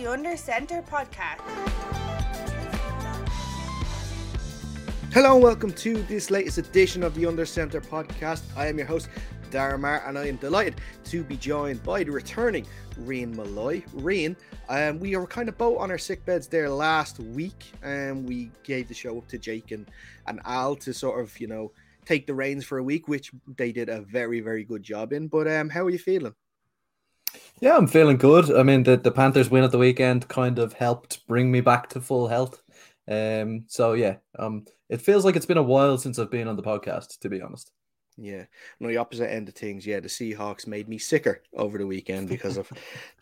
the Under Center podcast. Hello and welcome to this latest edition of the Under Center podcast. I am your host, Darren Marr, and I am delighted to be joined by the returning Rian Malloy. Rian, um, we were kind of both on our sick beds there last week, and we gave the show up to Jake and, and Al to sort of, you know, take the reins for a week, which they did a very, very good job in. But um, how are you feeling? Yeah, I'm feeling good. I mean, the, the Panthers win at the weekend kind of helped bring me back to full health. Um, so yeah, um, it feels like it's been a while since I've been on the podcast, to be honest. Yeah. On the opposite end of things, yeah, the Seahawks made me sicker over the weekend because of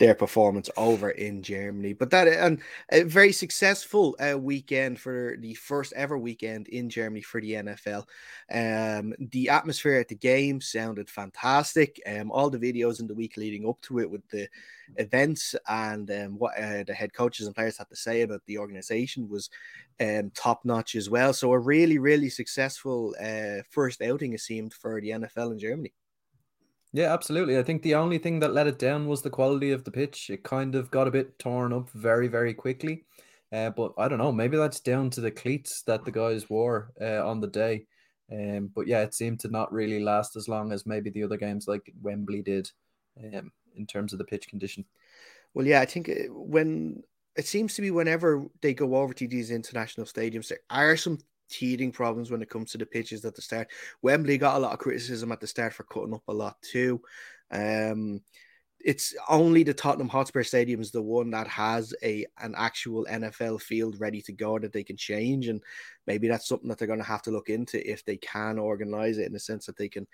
their performance over in Germany. But that and a very successful uh, weekend for the first ever weekend in Germany for the NFL. Um, the atmosphere at the game sounded fantastic. Um, all the videos in the week leading up to it with the events and um, what uh, the head coaches and players had to say about the organization was um, top notch as well. So a really, really successful uh, first outing, it seemed, for the NFL in Germany. Yeah, absolutely. I think the only thing that let it down was the quality of the pitch. It kind of got a bit torn up very, very quickly. Uh, but I don't know. Maybe that's down to the cleats that the guys wore uh, on the day. Um, but yeah, it seemed to not really last as long as maybe the other games like Wembley did um, in terms of the pitch condition. Well, yeah, I think uh, when it seems to be whenever they go over to these international stadiums, there are some teething problems when it comes to the pitches at the start. Wembley got a lot of criticism at the start for cutting up a lot too. Um, it's only the Tottenham Hotspur Stadium is the one that has a an actual NFL field ready to go that they can change, and maybe that's something that they're going to have to look into if they can organize it in the sense that they can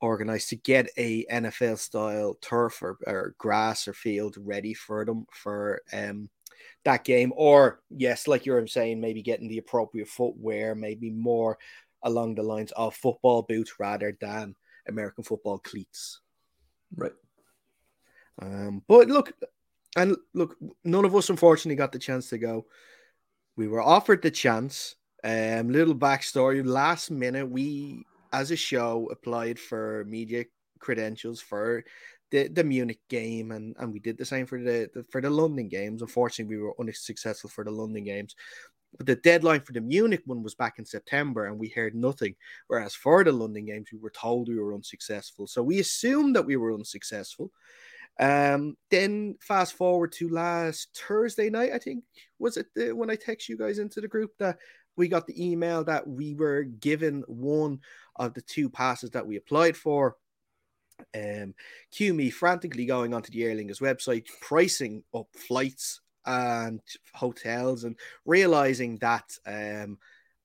organize to get a NFL style turf or, or grass or field ready for them for um that game. Or, yes, like you're saying, maybe getting the appropriate footwear, maybe more along the lines of football boots rather than American football cleats. Right. Um, but look, and look, none of us unfortunately got the chance to go. We were offered the chance. Um, little backstory: last minute, we as a show applied for media credentials for the, the Munich game, and, and we did the same for the, the for the London games. Unfortunately, we were unsuccessful for the London games. But the deadline for the Munich one was back in September, and we heard nothing. Whereas for the London games, we were told we were unsuccessful. So we assumed that we were unsuccessful. Um, then fast forward to last Thursday night, I think was it the, when I text you guys into the group that we got the email that we were given one of the two passes that we applied for um, cue me frantically going onto the Aer Lingus website, pricing up flights and hotels, and realizing that um,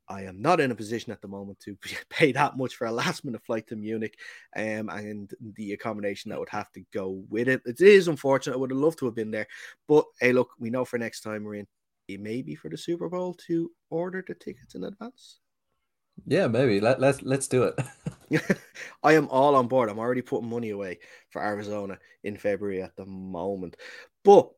I am not in a position at the moment to pay that much for a last minute flight to Munich um, and the accommodation that would have to go with it. It is unfortunate. I would have loved to have been there. But hey, look, we know for next time we're in, it may be for the Super Bowl to order the tickets in advance. Yeah, maybe. Let, let's let's do it. I am all on board. I'm already putting money away for Arizona in February at the moment. But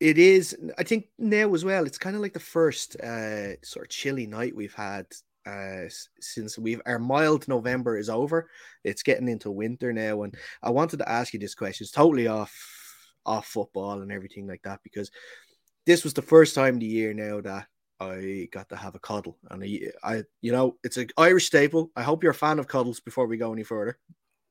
it is, I think now as well, it's kind of like the first uh, sort of chilly night we've had uh, since we've our mild November is over. It's getting into winter now. And I wanted to ask you this question. It's totally off off football and everything like that because this was the first time of the year now that I got to have a coddle, and I, I, you know, it's an Irish staple. I hope you're a fan of coddles before we go any further.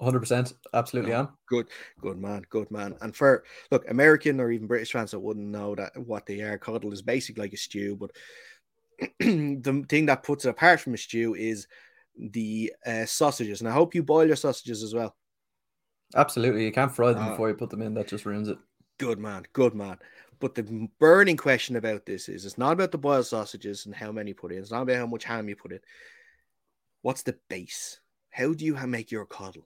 100%, absolutely oh, am. Good, good man, good man. And for look, American or even British fans that wouldn't know that what they are, coddle is basically like a stew, but the thing that puts it apart from a stew is the uh, sausages. And I hope you boil your sausages as well. Absolutely, you can't fry them uh, before you put them in. That just ruins it. Good man, good man. But the burning question about this is it's not about the boiled sausages and how many put in. It's not about how much ham you put in. What's the base? How do you make your coddle?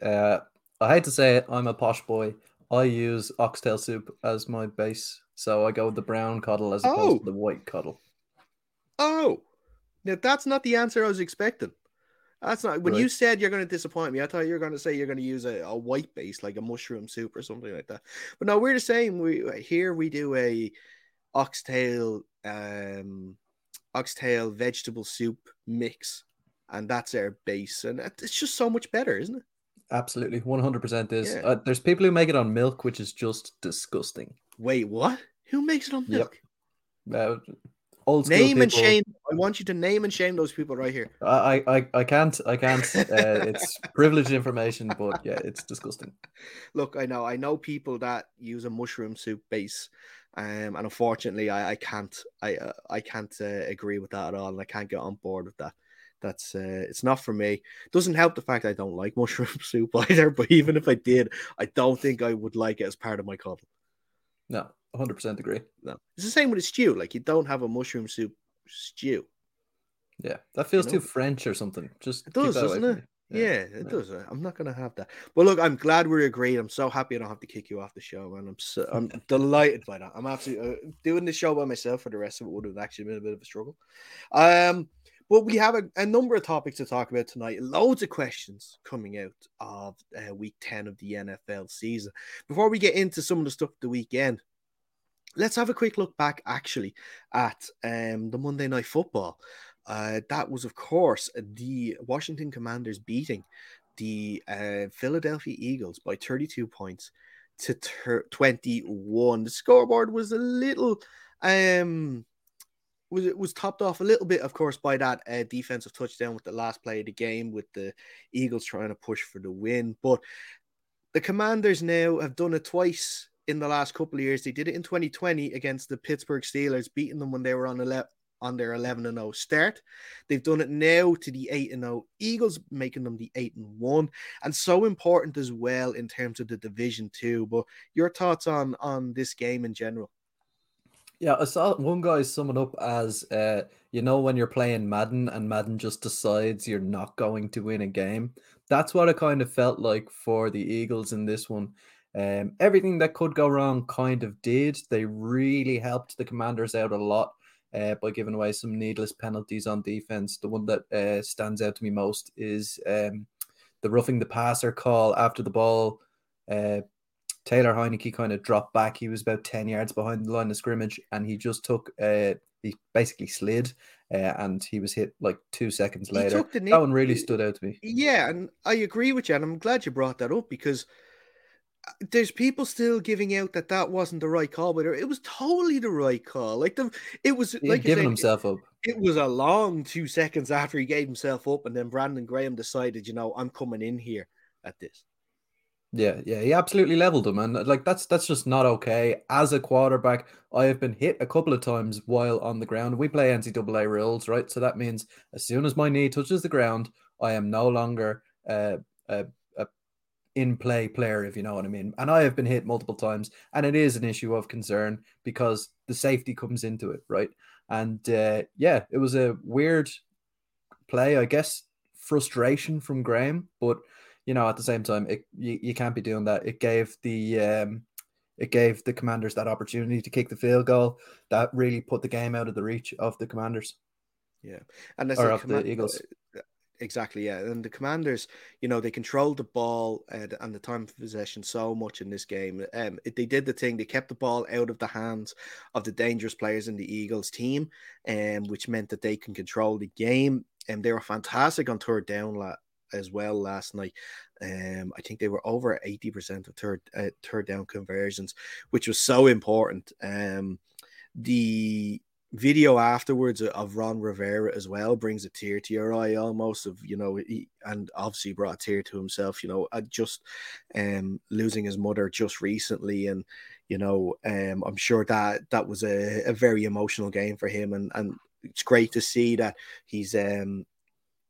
Uh, I hate to say it, I'm a posh boy. I use oxtail soup as my base. So I go with the brown coddle as opposed oh. to the white coddle. Oh, now that's not the answer I was expecting. That's not when right. you said you're going to disappoint me. I thought you were going to say you're going to use a, a, white base like a mushroom soup or something like that. But no, we're the same. We here we do a oxtail um oxtail vegetable soup mix, and that's our base, and it's just so much better, isn't it? absolutely, one hundred percent is. Yeah. Uh, there's people who make it on milk, which is just disgusting. Wait, what? Who makes it on Yep. milk? Uh, old school Name and shame. I want you to name and shame those people right here. I, I, I can't, I can't. Uh, it's privileged information, but yeah, it's disgusting. Look, I know, I know people that use a mushroom soup base, um, and unfortunately, I, I can't, I, uh, I can't uh, agree with that at all, and I can't get on board with that. That's, uh, it's not for me. Doesn't help the fact I don't like mushroom soup either. But even if I did, I don't think I would like it as part of my coddle. No, hundred percent agree. No, it's the same with a stew. Like you don't have a mushroom soup stew. Yeah, that feels know? too French or something. Just It does, doesn't it? me. Yeah, it yeah. does. I'm not gonna have that. But look, I'm glad we agreed. I'm so happy I don't have to kick you off the show, man. I'm so I'm delighted by that. I'm absolutely uh, doing the show by myself for the rest of it would have actually been a bit of a struggle. Um, but we have a, a number of topics to talk about tonight. Loads of questions coming out of uh, week 10 of the NFL season. Before we get into some of the stuff the weekend, let's have a quick look back actually at um, the Monday Night Football. Uh, that was, of course, the Washington Commanders beating the uh, Philadelphia Eagles by 32 points to ter- 21. The scoreboard was a little um was it was topped off a little bit, of course, by that uh, defensive touchdown with the last play of the game, with the Eagles trying to push for the win. But the Commanders now have done it twice in the last couple of years. They did it in 2020 against the Pittsburgh Steelers, beating them when they were on 11 on their 11 and 0 start. They've done it now to the 8 and 0 Eagles, making them the 8 and 1, and so important as well in terms of the division too. But your thoughts on on this game in general? Yeah, I saw one guy sum it up as, uh, you know, when you're playing Madden and Madden just decides you're not going to win a game. That's what it kind of felt like for the Eagles in this one. Um, everything that could go wrong kind of did. They really helped the Commanders out a lot uh, by giving away some needless penalties on defense. The one that uh, stands out to me most is um, the roughing the passer call after the ball. Uh, Taylor Heinicke kind of dropped back. He was about 10 yards behind the line of scrimmage and he just took, uh, he basically slid uh, and he was hit like two seconds He later. took the knee- That one really stood out to me. Yeah, and I agree with you, and I'm glad you brought that up because there's people still giving out that that wasn't the right call, but it was totally the right call. Like the, it was He like giving himself up. It was a long two seconds after he gave himself up, and then Brandon Graham decided, you know, I'm coming in here at this. Yeah, yeah, he absolutely leveled him, and like that's that's just not okay. As a quarterback, I have been hit a couple of times while on the ground. We play NCAA rules, right? So that means as soon as my knee touches the ground, I am no longer uh, a in play player, if you know what I mean. And I have been hit multiple times, and it is an issue of concern because the safety comes into it, right? And uh, yeah, it was a weird play, I guess. Frustration from Graham, but you know, at the same time, it you, you can't be doing that. It gave the um, it gave the Commanders that opportunity to kick the field goal that really put the game out of the reach of the Commanders Yeah, and or of the Eagles. Uh, Exactly, yeah. And the commanders, you know, they controlled the ball and, and the time of possession so much in this game. Um, it, they did the thing, they kept the ball out of the hands of the dangerous players in the Eagles team, um, which meant that they can control the game. And they were fantastic on third down la- as well last night. Um, I think they were over 80% of third, uh, third down conversions, which was so important. Um, the video afterwards of Ron Rivera as well brings a tear to your eye almost of you know he, and obviously brought a tear to himself you know just um losing his mother just recently and you know um I'm sure that that was a, a very emotional game for him and and it's great to see that he's um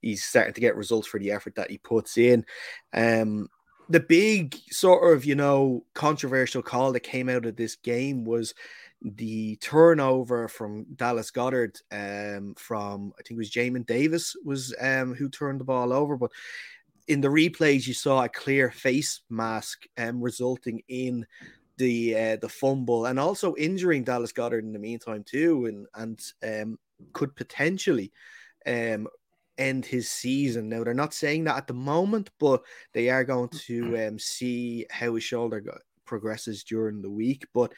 he's starting to get results for the effort that he puts in. Um the big sort of you know controversial call that came out of this game was the turnover from Dallas Goedert um, from I think it was Jamin Davis was um, who turned the ball over, but in the replays you saw a clear face mask um, resulting in the uh, the fumble and also injuring Dallas Goedert in the meantime too, and and um, could potentially um, end his season. Now they're not saying that at the moment, but they are going to um, see how his shoulder go- progresses during the week, but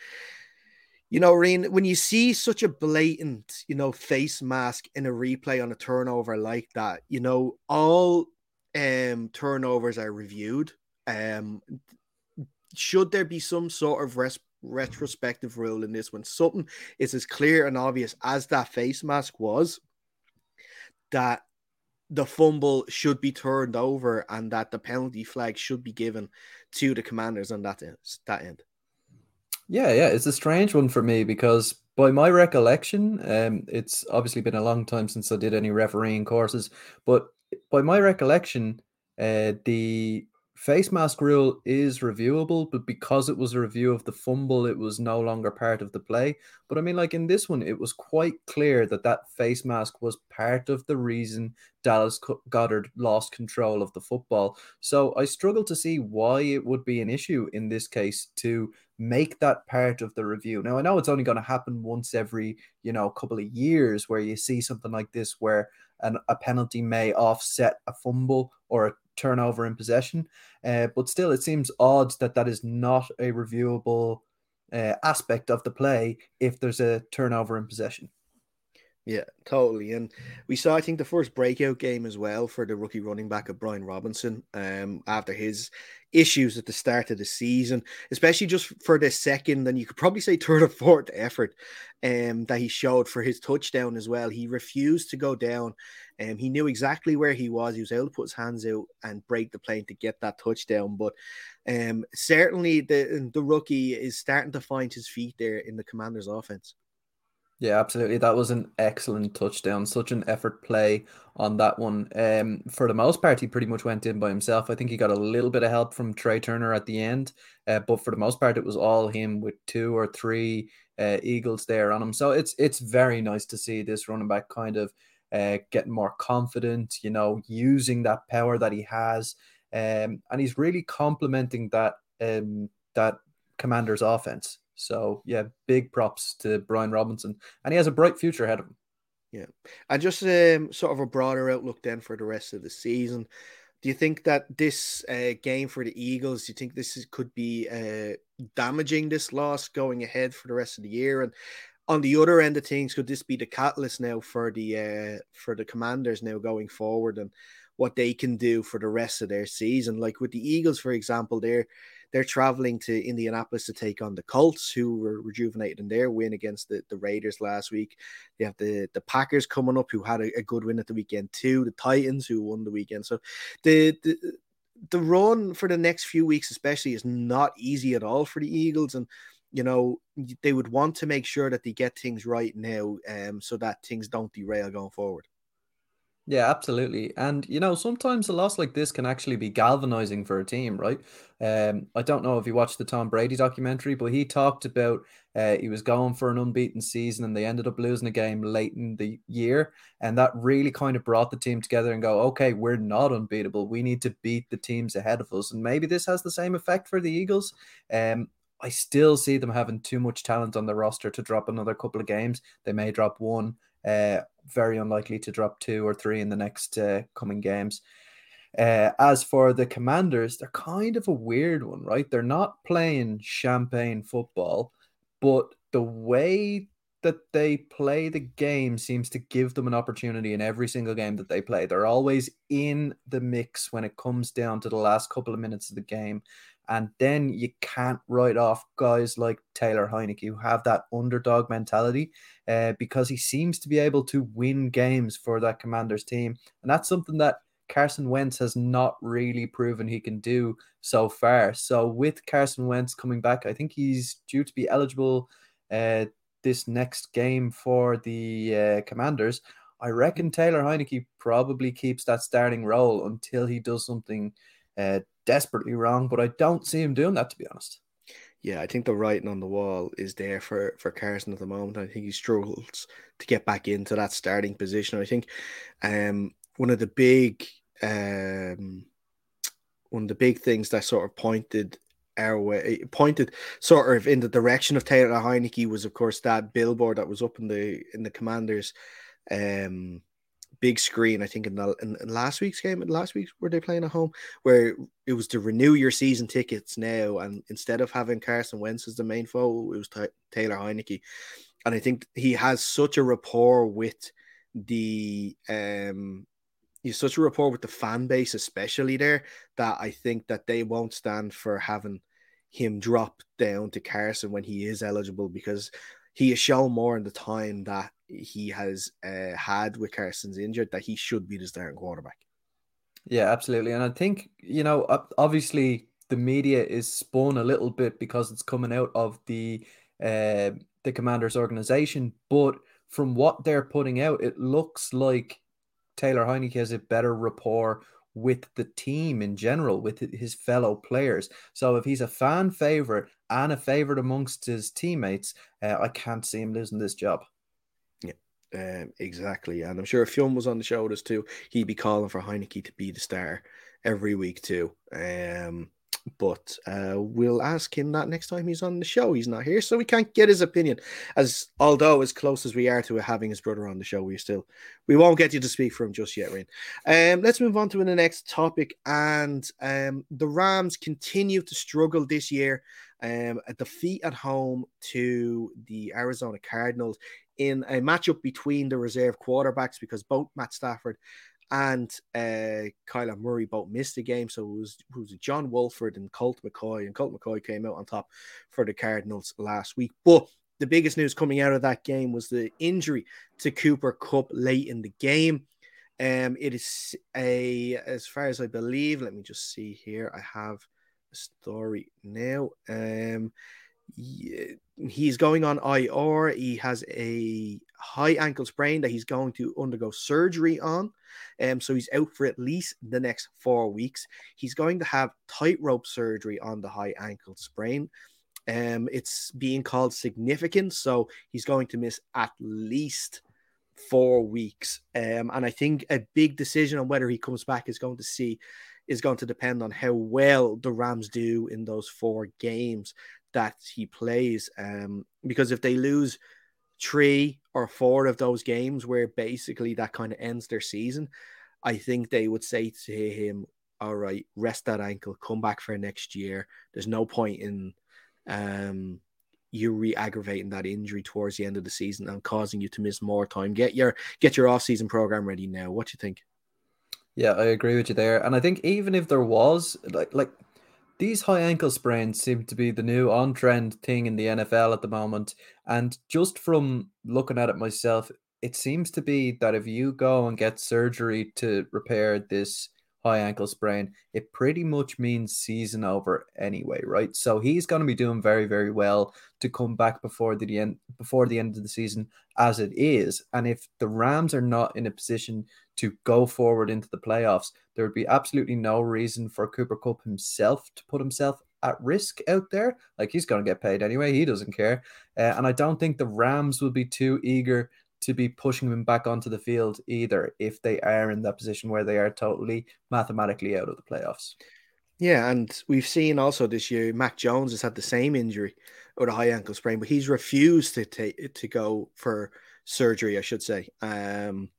you know, Reen, when you see such a blatant, you know, face mask in a replay on a turnover like that, you know, all um, turnovers are reviewed? Um, should there be some sort of res- retrospective rule in this when something is as clear and obvious as that face mask was that the fumble should be turned over and that the penalty flag should be given to the commanders on that that end. Yeah, yeah, it's a strange one for me because by my recollection, um, it's obviously been a long time since I did any refereeing courses, but by my recollection, uh, the face mask rule is reviewable, but because it was a review of the fumble, it was no longer part of the play. But I mean, like in this one, it was quite clear that that face mask was part of the reason Dallas Goedert lost control of the football. So I struggle to see why it would be an issue in this case to make that part of the review. Now I know it's only going to happen once every, you know, couple of years where you see something like this where an, a penalty may offset a fumble or a turnover in possession. Uh, but still, it seems odd that that is not a reviewable uh, aspect of the play if there's a turnover in possession. Yeah, totally. And we saw, I think, the first breakout game as well for the rookie running back of Brian Robinson um, after his issues at the start of the season, especially just for the second, and you could probably say third or fourth effort um, that he showed for his touchdown as well. He refused to go down. Um, he knew exactly where he was. He was able to put his hands out and break the plane to get that touchdown. But um, certainly the, the rookie is starting to find his feet there in the commander's offense. Yeah, absolutely. That was an excellent touchdown. Such an effort play on that one. Um, for the most part, he pretty much went in by himself. I think he got a little bit of help from Trai Turner at the end, uh, but for the most part, it was all him with two or three uh, Eagles there on him. So it's it's very nice to see this running back kind of uh, getting more confident. You know, using that power that he has, um, and he's really complementing that um, that Commander's offense. So yeah, big props to Brian Robinson, and he has a bright future ahead of him. Yeah, and just um, sort of a broader outlook then for the rest of the season. Do you think that this uh, game for the Eagles? Do you think this is, could be uh, damaging this loss going ahead for the rest of the year? And on the other end of things, could this be the catalyst now for the uh, for the Commanders now going forward and what they can do for the rest of their season? Like with the Eagles, for example, they're they're traveling to Indianapolis to take on the Colts, who were rejuvenated in their win against the, the Raiders last week. They have the, the Packers coming up, who had a, a good win at the weekend too. The Titans, who won the weekend. So the, the the run for the next few weeks, especially, is not easy at all for the Eagles. And you know they would want to make sure that they get things right now, um, so that things don't derail going forward. Yeah, absolutely. And you know, sometimes a loss like this can actually be galvanizing for a team, right? Um, I don't know if you watched the Tom Brady documentary, but he talked about uh, he was going for an unbeaten season and they ended up losing a game late in the year. And that really kind of brought the team together and go, okay, we're not unbeatable. We need to beat the teams ahead of us. And maybe this has the same effect for the Eagles. Um, I still see them having too much talent on the roster to drop another couple of games. They may drop one. Uh, very unlikely to drop two or three in the next uh, coming games. Uh, as for the Commanders, they're kind of a weird one, right? They're not playing champagne football, but the way that they play the game seems to give them an opportunity in every single game that they play. They're always in the mix when it comes down to the last couple of minutes of the game. And then you can't write off guys like Taylor Heinicke who have that underdog mentality uh, because he seems to be able to win games for that Commanders team. And that's something that Carson Wentz has not really proven he can do so far. So with Carson Wentz coming back, I think he's due to be eligible uh, this next game for the uh, Commanders. I reckon Taylor Heinicke probably keeps that starting role until he does something uh, desperately wrong, but I don't see him doing that to be honest. Yeah, I think the writing on the wall is there for for Carson at the moment. I think he struggles to get back into that starting position. I think um, one of the big um, one of the big things that sort of pointed our way, pointed sort of in the direction of Taylor Heinicke was, of course, that billboard that was up in the in the Commanders um, big screen. I think in the in, in last week's game, last week were they playing at home, where it was to renew your season tickets now, and instead of having Carson Wentz as the main foe, it was t- Taylor Heinicke, and I think he has such a rapport with the um you such a rapport with the fan base, especially there, that I think that they won't stand for having him drop down to Carson when he is eligible because he has shown more in the time that he has uh, had with Carson's injured that he should be the starting quarterback. Yeah, absolutely. And I think, you know, obviously the media is spun a little bit because it's coming out of the uh, the commander's organization, but from what they're putting out, it looks like Taylor Heinicke has a better rapport with the team in general, with his fellow players. So if he's a fan favorite and a favorite amongst his teammates, uh, I can't see him losing this job. Um, exactly. And I'm sure if Fionn was on the show with us too, he'd be calling for Heinicke to be the star every week too. Um, but uh, we'll ask him that next time he's on the show. He's not here, so we can't get his opinion. As although as close as we are to having his brother on the show, we still we won't get you to speak for him just yet, Rain. Um, let's move on to the next topic. And um, the Rams continue to struggle this year. Um, a defeat at home to the Arizona Cardinals in a matchup between the reserve quarterbacks because both Matt Stafford and uh, Kyler Murray both missed the game. So it was, it was John Wolford and Colt McCoy, and Colt McCoy came out on top for the Cardinals last week. But the biggest news coming out of that game was the injury to Cooper Kupp late in the game. Um, it is a, as far as I believe, let me just see here. I have a story now. Um, he's going on IR. He has a high ankle sprain that he's going to undergo surgery on. Um, so he's out for at least the next four weeks. He's going to have tightrope surgery on the high ankle sprain. Um, it's being called significant, so he's going to miss at least four weeks. Um, and I think a big decision on whether he comes back is going to see is going to depend on how well the Rams do in those four games that he plays. Um, because if they lose three or four of those games where basically that kind of ends their season, I think they would say to him, all right, rest that ankle, come back for next year. There's no point in um you re-aggravating that injury towards the end of the season and causing you to miss more time. Get your get your off-season program ready now. What do you think? Yeah, I agree with you there. And I think even if there was like like these high ankle sprains seem to be the new on trend thing in the NFL at the moment. And just from looking at it myself, it seems to be that if you go and get surgery to repair this high ankle sprain, it pretty much means season over anyway, right? So he's going to be doing very, very well to come back before the end before the end of the season as it is. And if the Rams are not in a position to go forward into the playoffs, there would be absolutely no reason for Cooper Kupp himself to put himself at risk out there. Like he's going to get paid anyway. He doesn't care. Uh, and I don't think the Rams will be too eager to be pushing them back onto the field either if they are in that position where they are totally mathematically out of the playoffs. Yeah, and we've seen also this year Mac Jones has had the same injury or a high ankle sprain, but he's refused to take to go for surgery, I should say, um,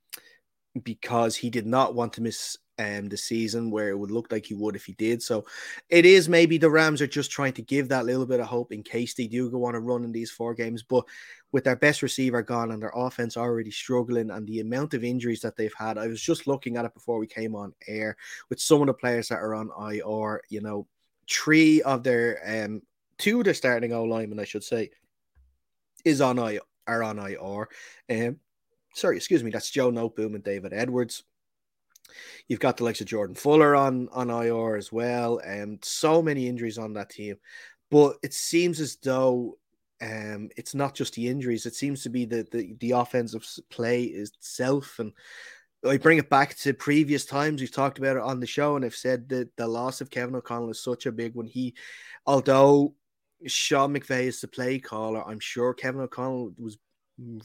because he did not want to miss um, the season where it would look like he would if he did. So it is maybe the Rams are just trying to give that little bit of hope in case they do go on a run in these four games. But with their best receiver gone and their offense already struggling and the amount of injuries that they've had, I was just looking at it before we came on air with some of the players that are on IR, you know, three of their um two of their starting O linemen, I should say, is on IR are on IR. Um sorry, excuse me, that's Joe Noteboom and David Edwards. You've got the likes of Jordan Fuller on on IR as well, and so many injuries on that team. But it seems as though um, it's not just the injuries; it seems to be the the, the offensive play itself. And I bring it back to previous times we've talked about it on the show, and I've said that the loss of Kevin O'Connell is such a big one. He, although Sean McVay is the play caller, I'm sure Kevin O'Connell was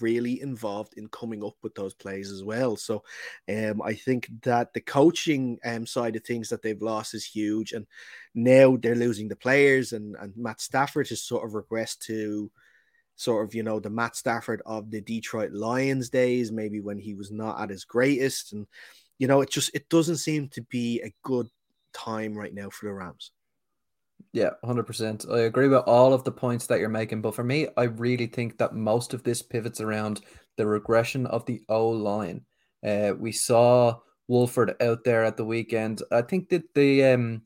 really involved in coming up with those plays as well. So um, I think that the coaching um, side of things that they've lost is huge. And now they're losing the players, and, and Matt Stafford has sort of regressed to sort of, you know, the Matt Stafford of the Detroit Lions days, maybe when he was not at his greatest. And, you know, it just it doesn't seem to be a good time right now for the Rams. Yeah, 100%. I agree with all of the points that you're making. But for me, I really think that most of this pivots around the regression of the O line. Uh, we saw Wolford out there at the weekend. I think that the um,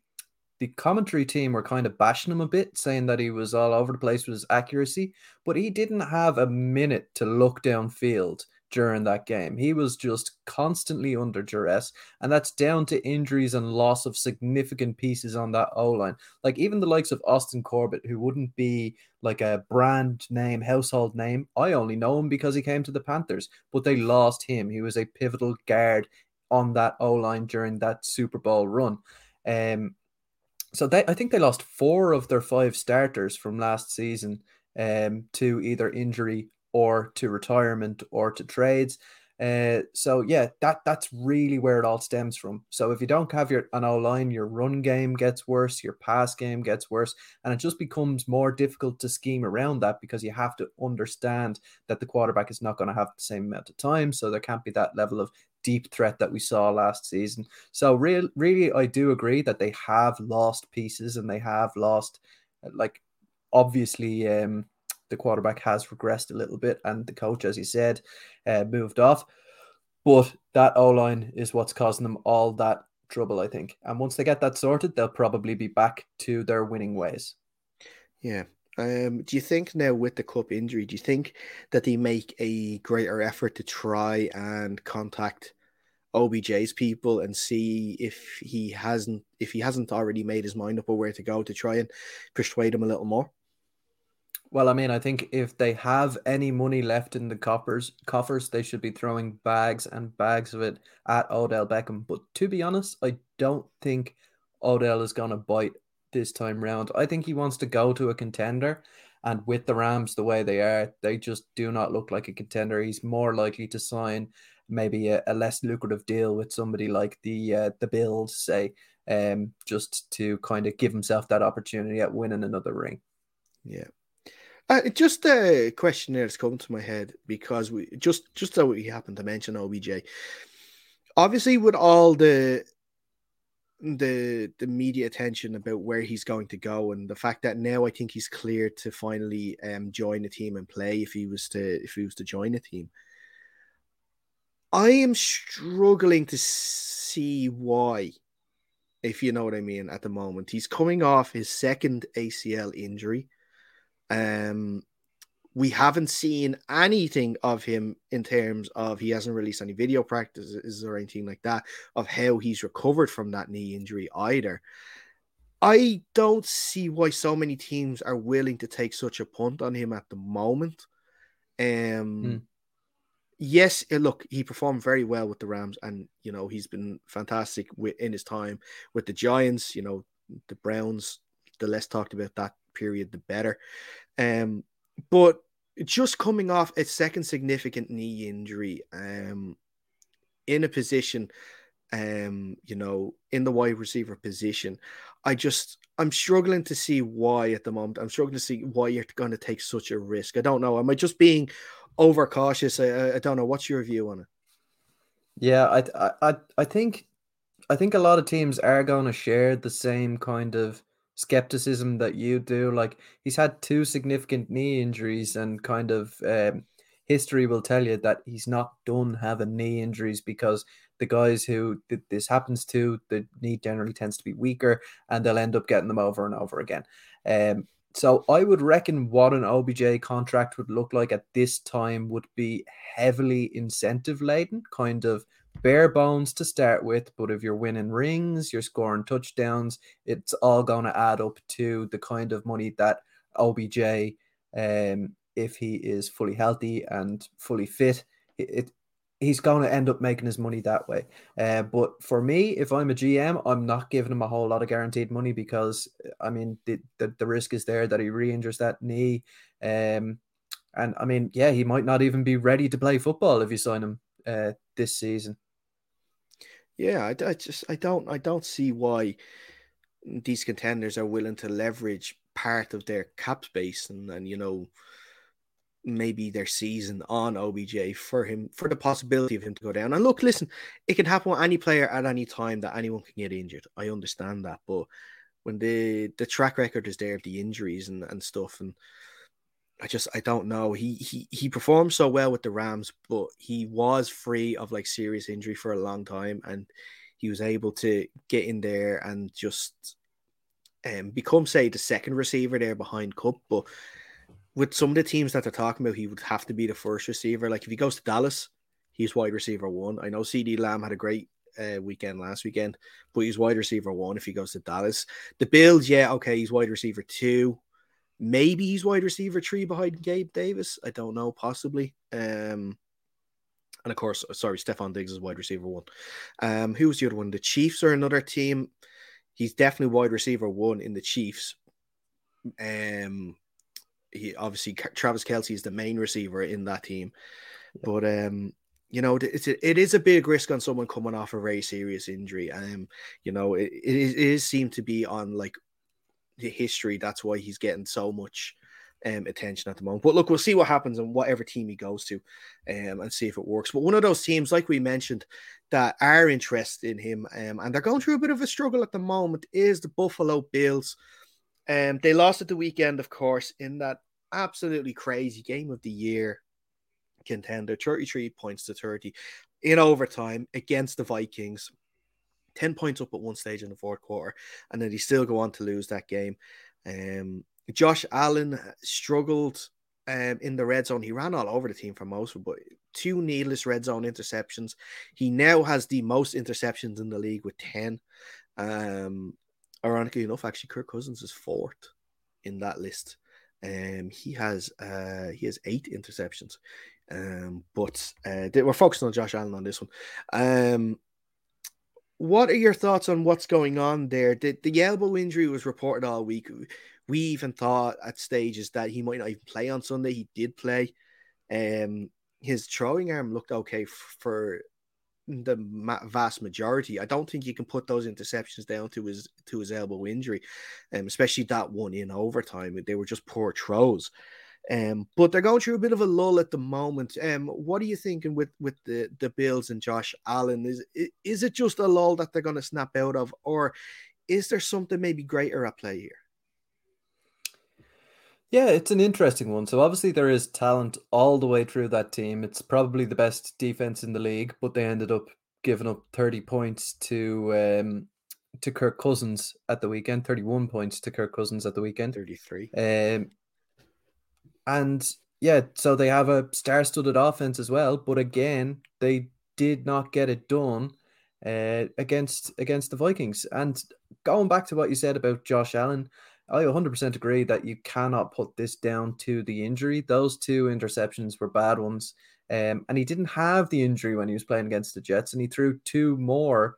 the commentary team were kind of bashing him a bit, saying that he was all over the place with his accuracy, but he didn't have a minute to look downfield during that game. He was just constantly under duress, and that's down to injuries and loss of significant pieces on that O line. Like even the likes of Austin Corbett, who wouldn't be like a brand name, household name. I only know him because he came to the Panthers, but they lost him. He was a pivotal guard on that O line during that Super Bowl run. Um, so they, I think they lost four of their five starters from last season um, to either injury or to retirement or to trades. Uh, so yeah, that that's really where it all stems from. So if you don't have your an O line, your run game gets worse, your pass game gets worse, and it just becomes more difficult to scheme around that because you have to understand that the quarterback is not going to have the same amount of time, so there can't be that level of deep threat that we saw last season. So real, really, I do agree that they have lost pieces and they have lost, like obviously, um, the quarterback has regressed a little bit, and the coach, as he said, uh, moved off. But that O line is what's causing them all that trouble, I think. And once they get that sorted, they'll probably be back to their winning ways. Yeah. Um, do you think now with the Kupp injury, do you think that they make a greater effort to try and contact OBJ's people and see if he hasn't if he hasn't already made his mind up or where to go to try and persuade him a little more? Well, I mean, I think if they have any money left in the coffers, coffers, they should be throwing bags and bags of it at Odell Beckham. But to be honest, I don't think Odell is going to bite this time round. I think he wants to go to a contender, and with the Rams the way they are, they just do not look like a contender. He's more likely to sign maybe a, a less lucrative deal with somebody like the uh, the Bills, say, um, just to kind of give himself that opportunity at winning another ring. Yeah. Uh, just a question that's come to my head because we just just so we happen to mention OBJ. Obviously, with all the the the media attention about where he's going to go and the fact that now I think he's clear to finally um, join the team and play if he was to if he was to join the team. I am struggling to see why, if you know what I mean. At the moment, he's coming off his second ACL injury. Um, we haven't seen anything of him in terms of he hasn't released any video practices or anything like that of how he's recovered from that knee injury either. I don't see why so many teams are willing to take such a punt on him at the moment. Um, mm. Yes, eh, look, he performed very well with the Rams, and you know he's been fantastic with, in his time with the Giants. You know the Browns. The less talked about that period, the better. Um, but just coming off a second significant knee injury, um, in a position, um, you know, in the wide receiver position, I just I'm struggling to see why at the moment. I'm struggling to see why you're going to take such a risk. I don't know. Am I just being overcautious? I, I don't know. What's your view on it? Yeah, I I I think I think a lot of teams are going to share the same kind of skepticism that you do. Like he's had two significant knee injuries, and kind of um, history will tell you that he's not done having knee injuries because the guys who this happens to, the knee generally tends to be weaker, and they'll end up getting them over and over again. Um, so I would reckon what an OBJ contract would look like at this time would be heavily incentive laden, kind of bare bones to start with, but if you're winning rings, you're scoring touchdowns, it's all going to add up to the kind of money that OBJ, um, if he is fully healthy and fully fit, it, it he's going to end up making his money that way. Uh, but for me, if I'm a GM, I'm not giving him a whole lot of guaranteed money because I mean the the, the risk is there that he re-injures that knee. Um, and I mean, yeah, he might not even be ready to play football if you sign him uh, this season. Yeah, I, I just I don't I don't see why these contenders are willing to leverage part of their cap space and and you know maybe their season on OBJ for him for the possibility of him to go down. And look, listen, it can happen with any player at any time that anyone can get injured. I understand that, but when the the track record is there of the injuries and, and stuff and I just I don't know. He he he performed so well with the Rams, but he was free of like serious injury for a long time, and he was able to get in there and just um, become say the second receiver there behind Kupp. But with some of the teams that they're talking about, he would have to be the first receiver. Like if he goes to Dallas, he's wide receiver one. I know CeeDee Lamb had a great uh, weekend last weekend, but he's wide receiver one if he goes to Dallas. The Bills, yeah, okay, he's wide receiver two. Maybe he's wide receiver three behind Gabe Davis. I don't know, possibly. Um, and of course, sorry, Stefon Diggs is wide receiver one. Um, who was the other one? The Chiefs are another team. He's definitely wide receiver one in the Chiefs. Um, he obviously Travis Kelce is the main receiver in that team, but um, you know, it's a, it is a big risk on someone coming off a very serious injury. Um, you know, it, it is, it is seemed to be on like history. That's why he's getting so much um, attention at the moment. But look, we'll see what happens in whatever team he goes to um, and see if it works. But one of those teams, like we mentioned, that are interested in him um, and they're going through a bit of a struggle at the moment is the Buffalo Bills. Um, they lost at the weekend, of course, in that absolutely crazy game of the year contender 33 points to 30 in overtime against the Vikings. 10 points up at one stage in the fourth quarter, and then he still go on to lose that game. Um, Josh Allen struggled um, in the red zone. He ran all over the team for most of it, but two needless red zone interceptions. He now has the most interceptions in the league with 10. Um, ironically enough, actually, Kirk Cousins is fourth in that list. Um, he has uh, he has eight interceptions. Um, but uh, we're focusing on Josh Allen on this one. Um, what are your thoughts on what's going on there? The, the elbow injury was reported all week. We even thought at stages that he might not even play on Sunday. He did play. Um, his throwing arm looked okay for the vast majority. I don't think you can put those interceptions down to his to his elbow injury, um, especially that one in overtime. They were just poor throws. Um, but they're going through a bit of a lull at the moment. Um, what are you thinking with with the the Bills and Josh Allen? Is is it just a lull that they're going to snap out of, or is there something maybe greater at play here? Yeah, it's an interesting one. So obviously there is talent all the way through that team. It's probably the best defense in the league, but they ended up giving up 30 points to um to Kirk Cousins at the weekend, 31 points to Kirk Cousins at the weekend. 33. Um and yeah, so they have a star-studded offense as well, but again, they did not get it done uh, against against the Vikings. And going back to what you said about Josh Allen, I 100% agree that you cannot put this down to the injury. Those two interceptions were bad ones. Um, and he didn't have the injury when he was playing against the Jets, and he threw two more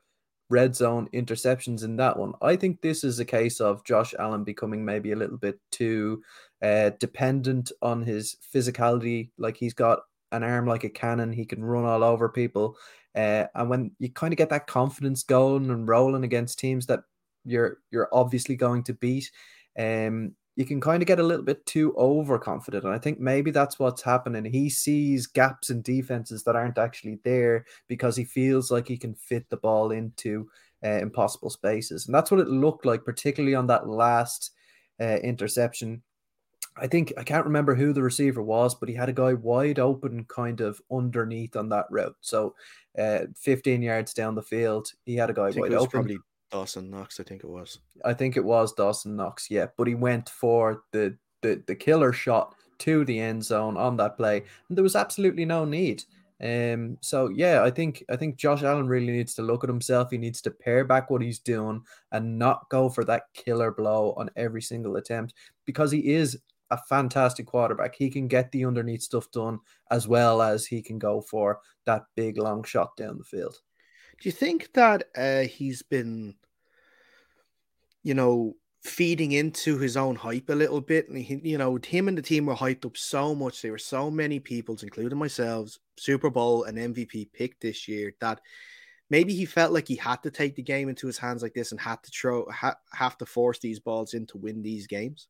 red zone interceptions in that one. I think this is a case of Josh Allen becoming maybe a little bit too uh, dependent on his physicality. Like he's got an arm like a cannon, he can run all over people. Uh, and when you kind of get that confidence going and rolling against teams that you're you're obviously going to beat, um, you can kind of get a little bit too overconfident. And I think maybe that's what's happening. He sees gaps in defenses that aren't actually there because he feels like he can fit the ball into uh, impossible spaces. And that's what it looked like, particularly on that last uh, interception. I think I can't remember who the receiver was, but he had a guy wide open kind of underneath on that route. So uh, 15 yards down the field, he had a guy wide open. Probably Dawson Knox, I think it was. I think it was Dawson Knox, yeah. But he went for the the, the killer shot to the end zone on that play, and there was absolutely no need. Um, so yeah, I think I think Josh Allen really needs to look at himself. He needs to pare back what he's doing and not go for that killer blow on every single attempt because he is a fantastic quarterback. He can get the underneath stuff done as well as he can go for that big long shot down the field. Do you think that uh, he's been you know, feeding into his own hype a little bit. And he, you know, him and the team were hyped up so much. There were so many people's, including myself, Super Bowl and MVP picked this year that maybe he felt like he had to take the game into his hands like this and had to throw, ha- have to force these balls in to win these games.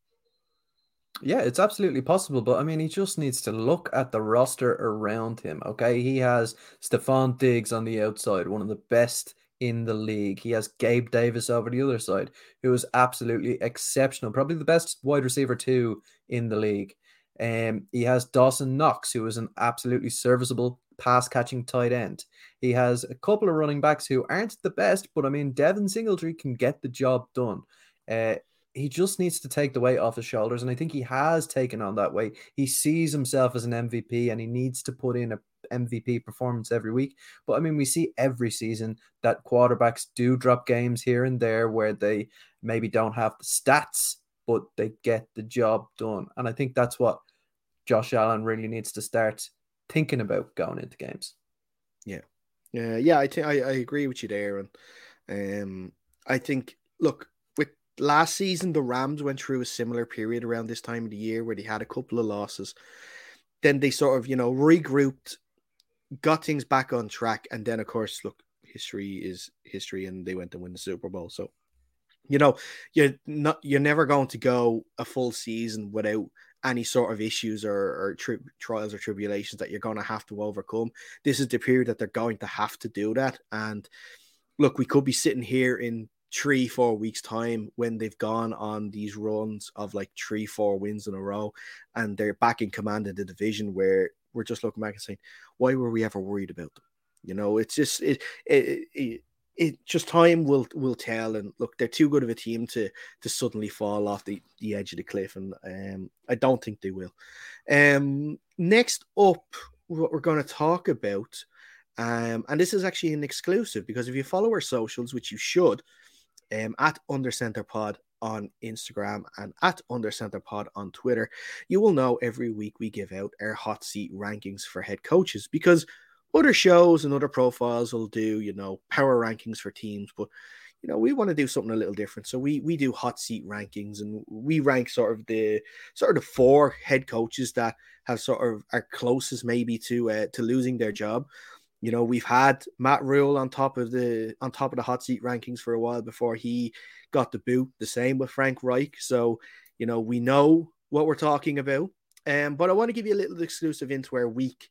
Yeah, it's absolutely possible, but I mean, he just needs to look at the roster around him. Okay, he has Stefon Diggs on the outside, one of the best in the league. He has Gabe Davis over the other side, who is absolutely exceptional, probably the best wide receiver too in the league. Um, he has Dawson Knox, who is an absolutely serviceable pass catching tight end. He has a couple of running backs who aren't the best, but I mean, Devin Singletary can get the job done. Uh, he just needs to take the weight off his shoulders, and I think he has taken on that weight. He sees himself as an MVP, and he needs to put in a MVP performance every week. But I mean, we see every season that quarterbacks do drop games here and there where they maybe don't have the stats, but they get the job done. And I think that's what Josh Allen really needs to start thinking about going into games. Yeah. Yeah, yeah, I think I, agree with you there. And um I think look, last season the Rams went through a similar period around this time of the year where they had a couple of losses. Then they sort of, you know, regrouped, got things back on track, and then of course, look, history is history, and they went to win the Super Bowl. So you know, you're not you're never going to go a full season without any sort of issues or, or tri- trials or tribulations that you're going to have to overcome. This is the period that they're going to have to do that. And look, we could be sitting here in three, four weeks' time when they've gone on these runs of like three, four wins in a row, and they're back in command of the division where we're just looking back and saying, why were we ever worried about them? You know, it's just it, it, it it just time will will tell. And look, they're too good of a team to to suddenly fall off the, the edge of the cliff, and um, I don't think they will. Um, next up, what we're going to talk about, um, and this is actually an exclusive because if you follow our socials, which you should, um, at Under Center Pod on Instagram and at Under Center Pod on Twitter, you will know every week we give out our hot seat rankings for head coaches because other shows and other profiles will do, you know, power rankings for teams, but you know, we want to do something a little different. So we we do hot seat rankings and we rank sort of the sort of the four head coaches that have sort of are closest maybe to uh, to losing their job. You know, we've had Matt Rhule on top of the on top of the hot seat rankings for a while before he got the boot. The same with Frank Reich. So, you know, we know what we're talking about. Um, but I want to give you a little exclusive into our week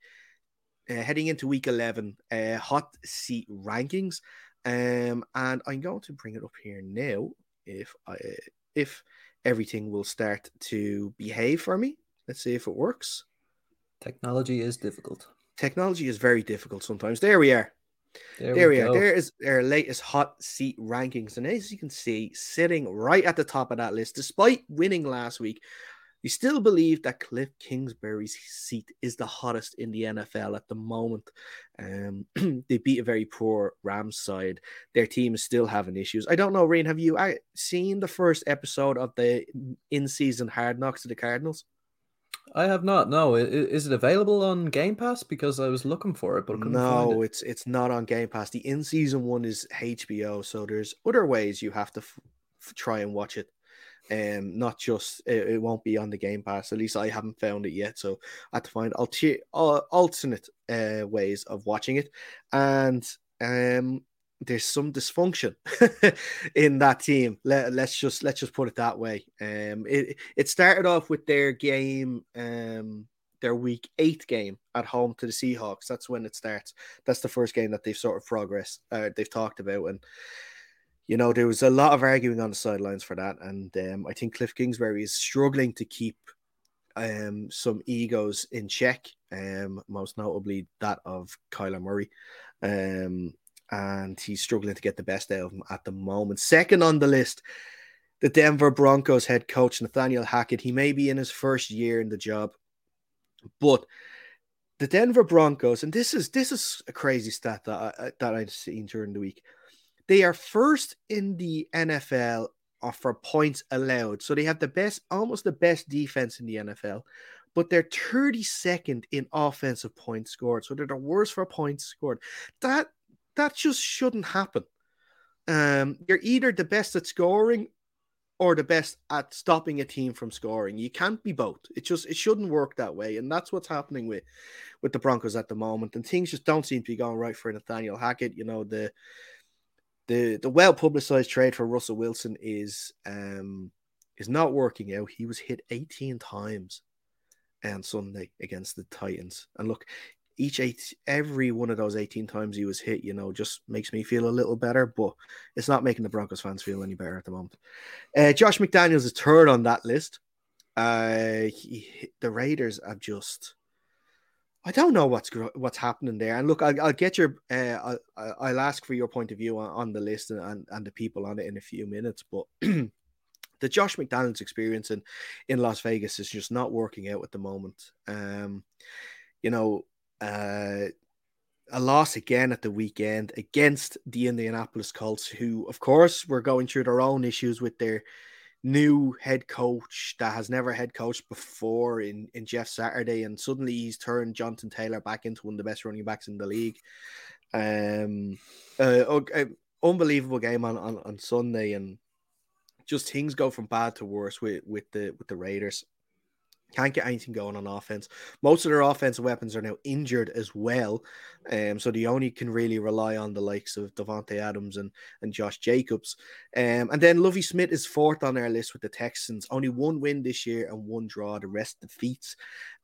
uh, heading into week 11, uh, hot seat rankings. Um, and I'm going to bring it up here now if I if everything will start to behave for me. Let's see if it works. Technology is difficult. Technology is very difficult sometimes. There we are. There, there we, we are. There is our latest hot seat rankings. And as you can see, sitting right at the top of that list, despite winning last week, you still believe that Cliff Kingsbury's seat is the hottest in the NFL at the moment. Um, they beat a very poor Rams side. Their team is still having issues. I don't know, Rian, have you uh, seen the first episode of the in season Hard Knocks of the Cardinals? I have not. No, is it available on Game Pass? Because I was looking for it, but no, it. it's it's not on Game Pass. The in season one is HBO, so there's other ways you have to f- f- try and watch it um, not just it, it, won't be on the Game Pass. At least I haven't found it yet, so I had to find alter, alternate uh, ways of watching it, and um, there's some dysfunction in that team. Let, us just let's just put it that way. Um, it it started off with their game, um, their week eight game at home to the Seahawks. That's when it starts. That's the first game that they've sort of progressed. Uh, they've talked about and you know, there was a lot of arguing on the sidelines for that. And um, I think Cliff Kingsbury is struggling to keep um, some egos in check, um, most notably that of Kyler Murray. Um, and he's struggling to get the best out of him at the moment. Second on the list, the Denver Broncos head coach, Nathaniel Hackett. He may be in his first year in the job, but the Denver Broncos, and this is this is a crazy stat that I, that I've seen during the week. They are first in the NFL for points allowed. So they have the best, almost the best defense in the NFL, but they're 32nd in offensive points scored. So they're the worst for points scored. That that just shouldn't happen. Um, you're either the best at scoring or the best at stopping a team from scoring. You can't be both. It just it shouldn't work that way, and that's what's happening with with the Broncos at the moment. And things just don't seem to be going right for Nathaniel Hackett. You know the the the well publicized trade for Russell Wilson is um is not working out. He was hit 18 times on Sunday against the Titans. And look, each eight every one of those 18 times he was hit, you know, just makes me feel a little better, but it's not making the Broncos fans feel any better at the moment. Uh, Josh McDaniels is third on that list. uh, he, the Raiders have just. I don't know what's what's happening there. And look, I'll, I'll get your, uh, I'll, I'll ask for your point of view on, on the list and, and, and the people on it in a few minutes. But the Josh McDaniels experience in, in Las Vegas is just not working out at the moment. Um, you know, uh, a loss again at the weekend against the Indianapolis Colts, who, of course, were going through their own issues with their new head coach that has never head coached before in, in Jeff Saturday, and suddenly he's turned Jonathan Taylor back into one of the best running backs in the league. Um, uh, uh, unbelievable game on, on, on Sunday, and just things go from bad to worse with, with the with the Raiders. Can't get anything going on offense. Most of their offensive weapons are now injured as well. Um, so they only can really rely on the likes of Davante Adams and, and Josh Jacobs. Um, and then Lovie Smith is fourth on our list with the Texans. Only one win this year and one draw. The rest defeats.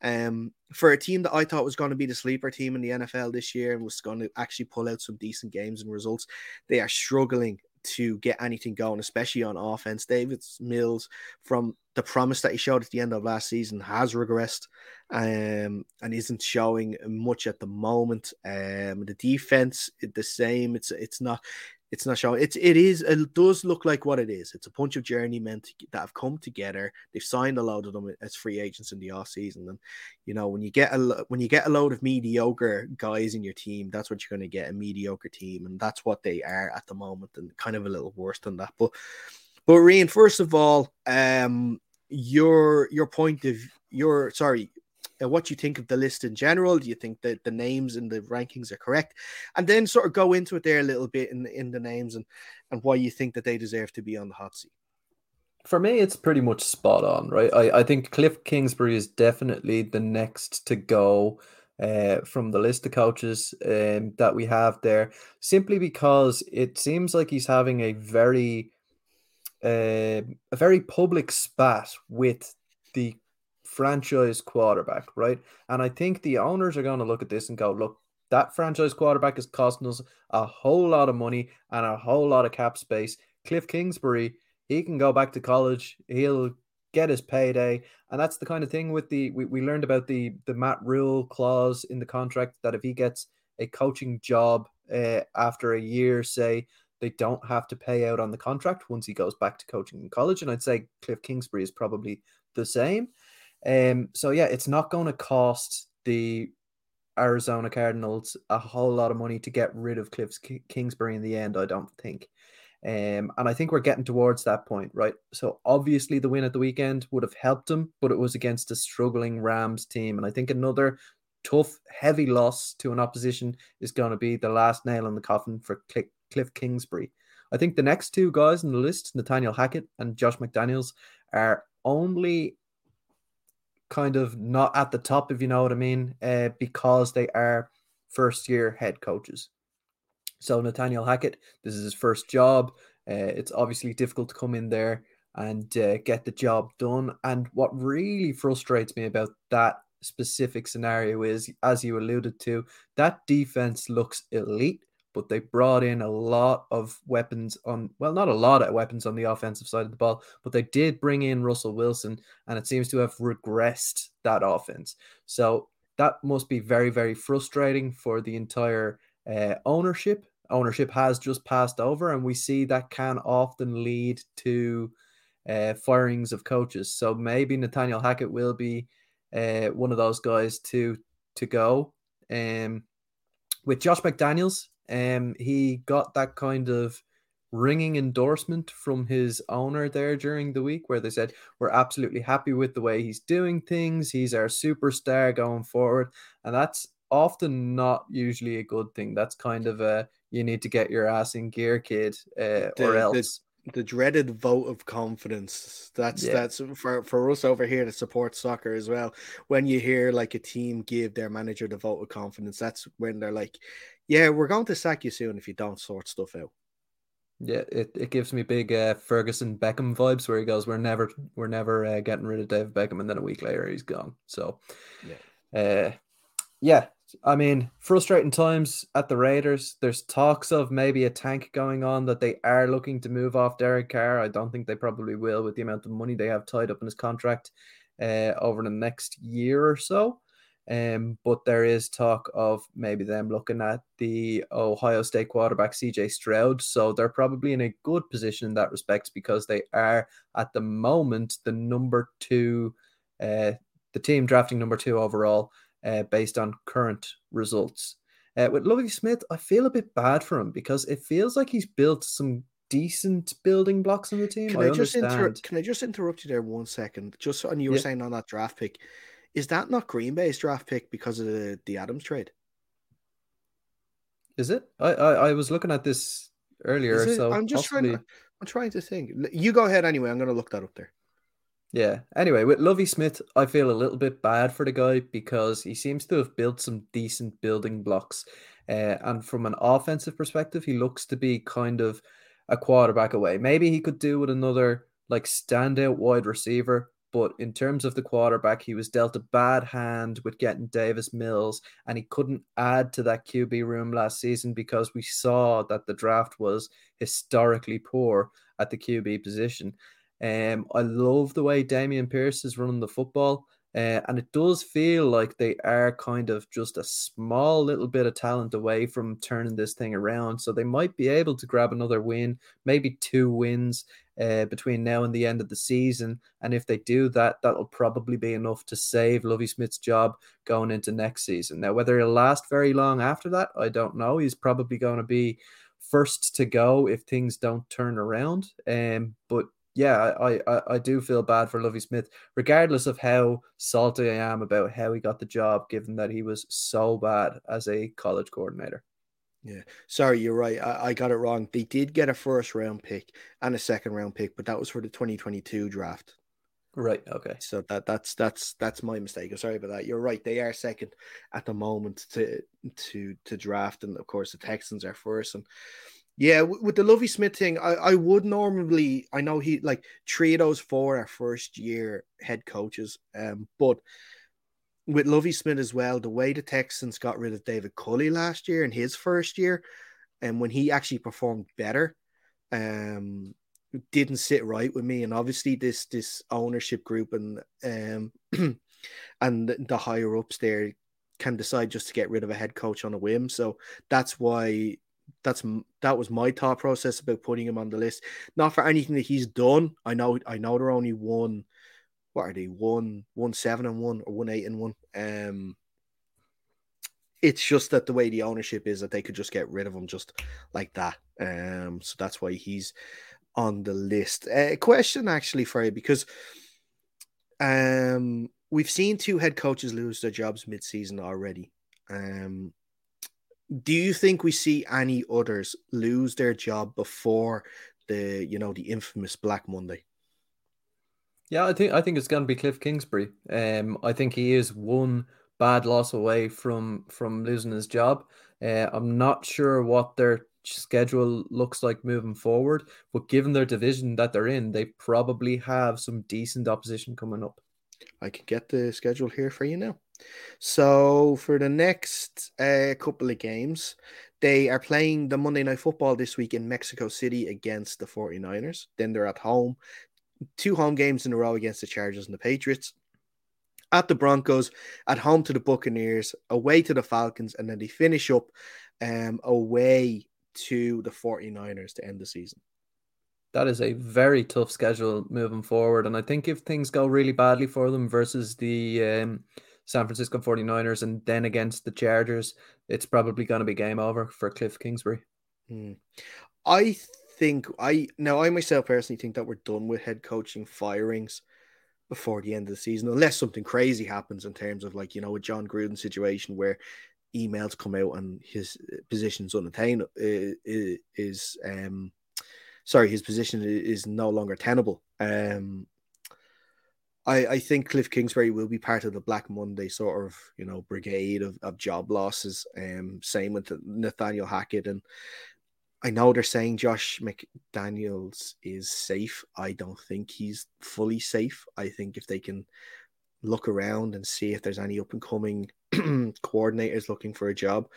Um, for a team that I thought was going to be the sleeper team in the NFL this year and was going to actually pull out some decent games and results, they are struggling to get anything going, especially on offense. Davis Mills, from the promise that he showed at the end of last season, has regressed um, and isn't showing much at the moment. Um, the defense, the same. It's it's not it's not showing. It's it is it does look like what it is. It's a bunch of journeymen that have come together. They've signed a load of them as free agents in the off season, and you know when you get a when you get a load of mediocre guys in your team, that's what you're going to get a mediocre team, and that's what they are at the moment, and kind of a little worse than that. But but Rian, first of all, um, your your point of your sorry what you think of the list in general. Do you think that the names and the rankings are correct? And then sort of go into it there a little bit in, in the names and, and why you think that they deserve to be on the hot seat. For me, it's pretty much spot on, right? I, I think Cliff Kingsbury is definitely the next to go. Uh, from the list of coaches um, that we have there, simply because it seems like he's having a very, uh, a very public spat with the franchise quarterback, right? And I think the owners are going to look at this and go, look, that franchise quarterback is costing us a whole lot of money and a whole lot of cap space. Cliff Kingsbury, he can go back to college. He'll get his payday. And that's the kind of thing with the we, we learned about the the Matt Rhule clause in the contract that if he gets a coaching job uh, after a year, say, they don't have to pay out on the contract once he goes back to coaching in college. And I'd say Cliff Kingsbury is probably the same. Um, so yeah, it's not going to cost the Arizona Cardinals a whole lot of money to get rid of Cliff Kingsbury in the end. I don't think. Um, and I think we're getting towards that point, right? So obviously the win at the weekend would have helped them, but it was against a struggling Rams team. And I think another tough, heavy loss to an opposition is going to be the last nail in the coffin for Cliff Kingsbury. I think the next two guys on the list, Nathaniel Hackett and Josh McDaniels, are only kind of not at the top, if you know what I mean, uh, because they are first year head coaches. So Nathaniel Hackett, this is his first job. Uh, it's obviously difficult to come in there and uh, get the job done. And what really frustrates me about that specific scenario is, as you alluded to, that defense looks elite but they brought in a lot of weapons on well not a lot of weapons on the offensive side of the ball but they did bring in Russell Wilson and it seems to have regressed that offense. So that must be very very frustrating for the entire uh, ownership. Ownership has just passed over and we see that can often lead to uh, firings of coaches. So maybe Nathaniel Hackett will be uh, one of those guys to to go. Um with Josh McDaniels um, he got that kind of ringing endorsement from his owner there during the week where they said we're absolutely happy with the way he's doing things. He's our superstar going forward. And that's often not usually a good thing. That's kind of a you need to get your ass in gear kid uh, the, or else the, the, dreaded vote of confidence. That's yeah. that's for, for us over here to support soccer as well. When you hear like a team give their manager the vote of confidence that's when they're like yeah, we're going to sack you soon if you don't sort stuff out. Yeah, it, it gives me big uh, Ferguson Beckham vibes where he goes, "We're never we're never uh, getting rid of David Beckham," and then a week later he's gone. So, yeah, uh, yeah. I mean, frustrating times at the Raiders. There's talks of maybe a tank going on that they are looking to move off Derek Carr. I don't think they probably will with the amount of money they have tied up in his contract uh, over the next year or so. Um, but there is talk of maybe them looking at the Ohio State quarterback CJ Stroud. So they're probably in a good position in that respect because they are at the moment the number two, uh, the team drafting number two overall uh, based on current results. Uh, with Lovie Smith, I feel a bit bad for him because it feels like he's built some decent building blocks on the team. Can I, I, just understand. inter- can I just interrupt you there one second? Just and you were Yeah. saying on that draft pick, is that not Green Bay's draft pick because of the, the Adams trade? Is it? I, I I was looking at this earlier, so I'm just possibly. trying. To, I'm trying to think. You go ahead anyway. I'm going to look that up there. Yeah. Anyway, with Lovie Smith, I feel a little bit bad for the guy because he seems to have built some decent building blocks. Uh, and from an offensive perspective, he looks to be kind of a quarterback away. Maybe he could do with another like standout wide receiver. But in terms of the quarterback, he was dealt a bad hand with getting Davis Mills, and he couldn't add to that QB room last season because we saw that the draft was historically poor at the QB position. Um, I love the way Dameon Pierce is running the football. Uh, and it does feel like they are kind of just a small little bit of talent away from turning this thing around. So they might be able to grab another win, maybe two wins uh, between now and the end of the season. And if they do that, that'll probably be enough to save Lovie Smith's job going into next season. Now, whether it'll last very long after that, I don't know. He's probably going to be first to go if things don't turn around. Um, but yeah, I, I, I do feel bad for Lovie Smith, regardless of how salty I am about how he got the job, given that he was so bad as a college coordinator. Yeah. Sorry, you're right. I, I got it wrong. They did get a first round pick and a second round pick, but that was for the 2022 draft. Right. Okay. So that that's that's that's my mistake. I'm sorry about that. You're right. They are second at the moment to to to draft, and of course the Texans are first. And yeah, with, the Lovie Smith thing, I, I would normally I know he like three of those four are first year head coaches. Um, but with Lovie Smith as well, the way the Texans got rid of David Culley last year in his first year, and when he actually performed better, um, didn't sit right with me. And obviously, this this ownership group and um and the higher ups there can decide just to get rid of a head coach on a whim. So that's why that's that was my thought process about putting him on the list. Not for anything that he's done. I know I know they're only one. What are they? One one seven and one or one eight and one. Um, it's just that the way the ownership is that they could just get rid of him just like that. Um, so that's why he's on the list. A uh, question actually for you because um we've seen two head coaches lose their jobs mid-season already. Um, do you think we see any others lose their job before the you know the infamous Black Monday? Yeah, I think I think it's going to be Cliff Kingsbury. Um, I think he is one bad loss away from from losing his job. Uh, I'm not sure what their schedule looks like moving forward, but given their division that they're in, they probably have some decent opposition coming up. I can get the schedule here for you now. So for the next uh, couple of games, they are playing the Monday Night Football this week in Mexico City against the 49ers. Then they're at home, two home games in a row against the Chargers and the Patriots. At the Broncos, at home to the Buccaneers, away to the Falcons, and then they finish up um, away to the 49ers to end the season that is a very tough schedule moving forward. And I think if things go really badly for them versus the um, San Francisco 49ers and then against the Chargers, it's probably going to be game over for Cliff Kingsbury. Hmm. I think I now I myself personally think that we're done with head coaching firings before the end of the season, unless something crazy happens in terms of like you know a Jon Gruden situation where emails come out and his position's unattainable is, um sorry, his position is no longer tenable. Um, I, I think Cliff Kingsbury will be part of the Black Monday sort of you know brigade of, of job losses. Um, same with Nathaniel Hackett, and I know they're saying Josh McDaniels is safe. I don't think he's fully safe. I think if they can look around and see if there's any up and coming coordinators looking for a job.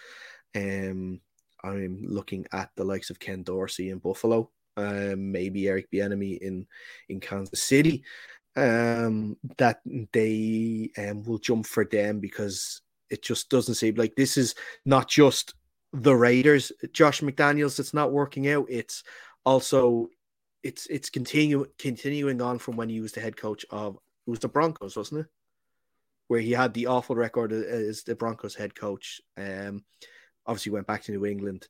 Um, I'm looking at the likes of Ken Dorsey in Buffalo, um, maybe Eric Bieniemy in in Kansas City. Um, that they um, will jump for them because it just doesn't seem like this is not just the Raiders, Josh McDaniels. It's not working out. It's also it's it's continue continuing on from when he was the head coach of it was the Broncos, wasn't it? Where he had the awful record as the Broncos head coach. Um, obviously went back to New England.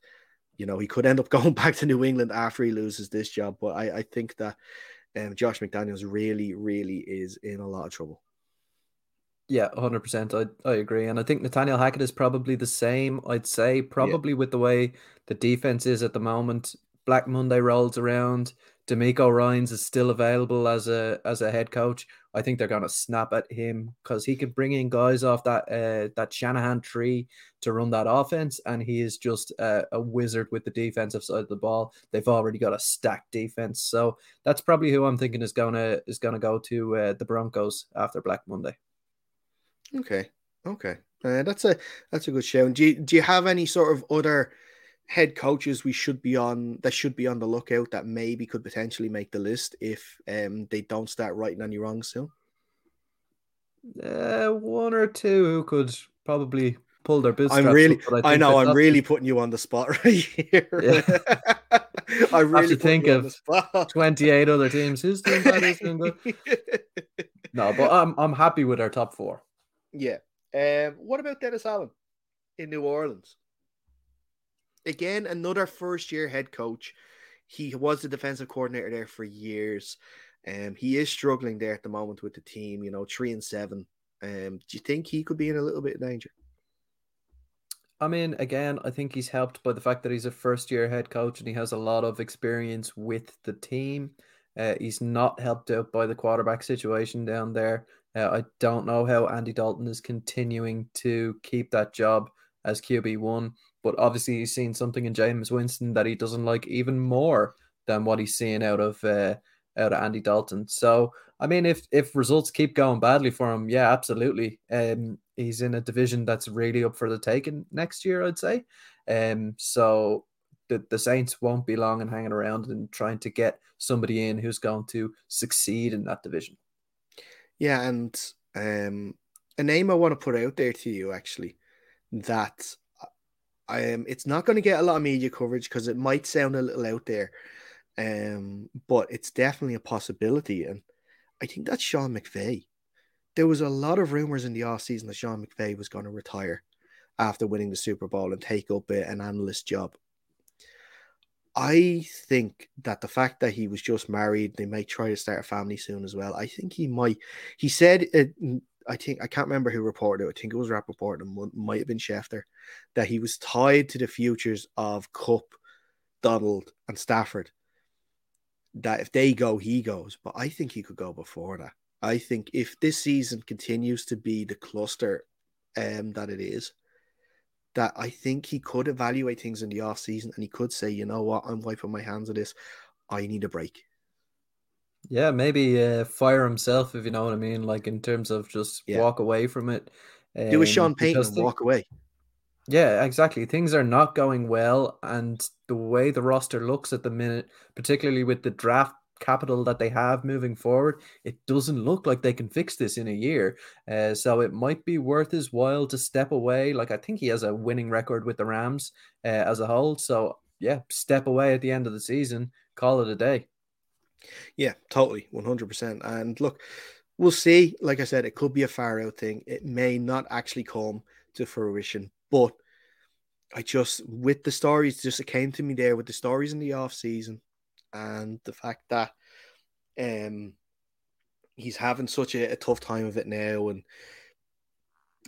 You know, he could end up going back to New England after he loses this job, but I, I think that um, Josh McDaniels really, really is in a lot of trouble. Yeah, 100%. I, I agree. And I think Nathaniel Hackett is probably the same. I'd say, probably yeah. with the way the defense is at the moment. Black Monday rolls around. DeMeco Ryans is still available as a as a head coach. I think they're gonna snap at him because he could bring in guys off that uh, that Shanahan tree to run that offense, and he is just a wizard with the defensive side of the ball. They've already got a stacked defense, so that's probably who I'm thinking is gonna is gonna go to uh, the Broncos after Black Monday. Okay, okay, uh, that's a that's a good show. do you, do you have any sort of other? Head coaches we should be on that should be on the lookout that maybe could potentially make the list if um they don't start writing any wrongs soon? Uh, one or two who could probably pull their business. I'm really, I, I, know, I'm really putting you on the spot right here. Yeah. I really think of 28 other teams. Who's doing that? Who's doing good? no, but I'm I'm happy with our top four. Yeah. Um, what about Dennis Allen in New Orleans? Again, another first year head coach. He was the defensive coordinator there for years. Um, he is struggling there at the moment with the team, you know, three and seven. Um, do you think he could be in a little bit of danger? I mean, again, I think he's helped by the fact that he's a first year head coach and he has a lot of experience with the team. Uh, he's not helped out by the quarterback situation down there. Uh, I don't know how Andy Dalton is continuing to keep that job as QB1. But obviously, he's seen something in Jameis Winston that he doesn't like even more than what he's seeing out of uh, out of Andy Dalton. So, I mean, if if results keep going badly for him, yeah, absolutely. Um, he's in a division that's really up for the taking next year, I'd say. Um, so the the Saints won't be long in hanging around and trying to get somebody in who's going to succeed in that division. Yeah, and um, a name I want to put out there to you actually that um, it's not going to get a lot of media coverage because it might sound a little out there, um, but it's definitely a possibility. And I think that's Sean McVay. There was a lot of rumors in the off season that Sean McVay was going to retire after winning the Super Bowl and take up an analyst job. I think that the fact that he was just married, they might try to start a family soon as well. I think he might. He said it I think I can't remember who reported it. I think it was Rapoport and might have been Schefter that he was tied to the futures of Kupp, Donald, and Stafford. That if they go, he goes. But I think he could go before that. I think if this season continues to be the cluster um, that it is, that I think he could evaluate things in the off season and he could say, you know what, I'm wiping my hands of this. I need a break. Yeah, maybe uh, fire himself if you know what I mean. Like in terms of just yeah. walk away from it. Um, Do a Sean Payton and walk away. Yeah, exactly. Things are not going well, and the way the roster looks at the minute, particularly with the draft capital that they have moving forward, it doesn't look like they can fix this in a year. Uh, so it might be worth his while to step away. Like I think he has a winning record with the Rams uh, as a whole. So yeah, step away at the end of the season, call it a day. Yeah, totally, one hundred percent. And look, we'll see. Like I said, it could be a far out thing. It may not actually come to fruition, but I just with the stories, just it came to me there with the stories in the off season, and the fact that um he's having such a, a tough time of it now, and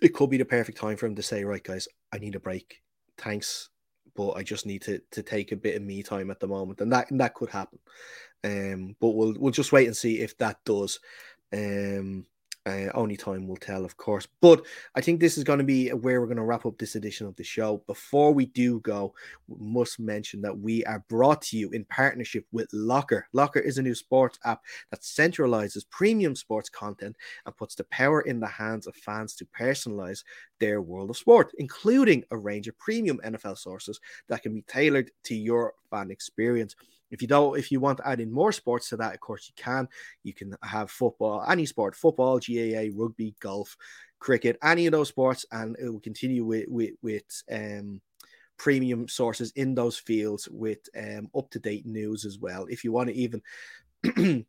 it could be the perfect time for him to say, right, guys, I need a break. Thanks but I just need to to take a bit of me time at the moment, and that and that could happen. Um, but we'll we'll just wait and see if that does. Um, Uh, only time will tell, of course. But I think this is going to be where we're going to wrap up this edition of the show. Before we do go, we must mention that we are brought to you in partnership with Locker. Locker is a new sports app that centralizes premium sports content and puts the power in the hands of fans to personalize their world of sport, including a range of premium NFL sources that can be tailored to your fan experience. If you don't, if you want to add in more sports to that, of course you can. You can have football, any sport, football, GAA, rugby, golf, cricket, any of those sports, and it will continue with with, with um, premium sources in those fields with um, up to date news as well. If you want to even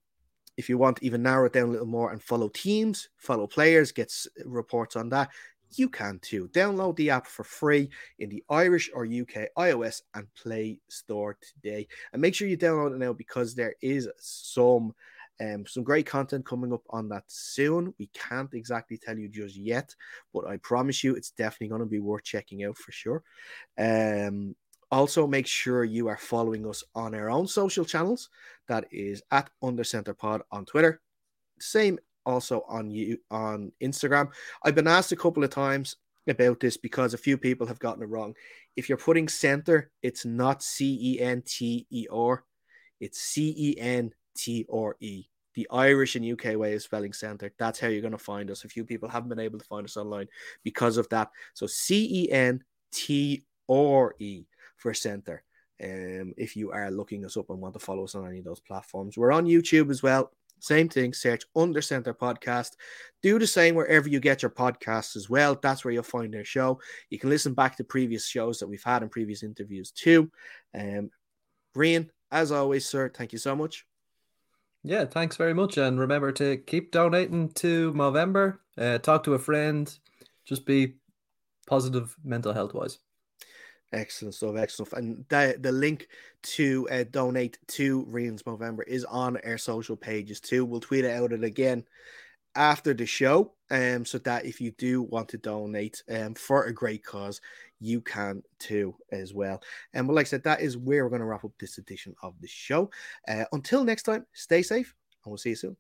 if you want to even narrow it down a little more and follow teams, follow players, gets reports on that, you can too. Download the app for free in the Irish or UK iOS and Play Store today. And make sure you download it now because there is some um, some great content coming up on that soon. We can't exactly tell you just yet, but I promise you it's definitely going to be worth checking out for sure. Um, also, make sure you are following us on our own social channels. That is at Under Center Pod on Twitter. Same also on you on Instagram. I've been asked a couple of times about this because a few people have gotten it wrong. If you're putting center, it's not C E N T E R, it's C E N T R E. The Irish and UK way of spelling center. That's how you're going to find us. A few people haven't been able to find us online because of that. So C E N T R E for center. Um, if you are looking us up and want to follow us on any of those platforms, we're on YouTube as well. Same thing, search Under Center Podcast. Do the same wherever you get your podcasts as well. That's where you'll find our show. You can listen back to previous shows that we've had and previous interviews too. Um, Brian, as always, sir, thank you so much. Yeah, thanks very much. And remember to keep donating to Movember. Uh, talk to a friend. Just be positive mental health wise. Excellent stuff, excellent stuff. And the, the link to uh, donate to Rian's Movember is on our social pages too. We'll tweet it out it again after the show, um, so that if you do want to donate um, for a great cause, you can too as well. And but like I said, that is where we're going to wrap up this edition of the show. Uh, until next time, stay safe, and we'll see you soon.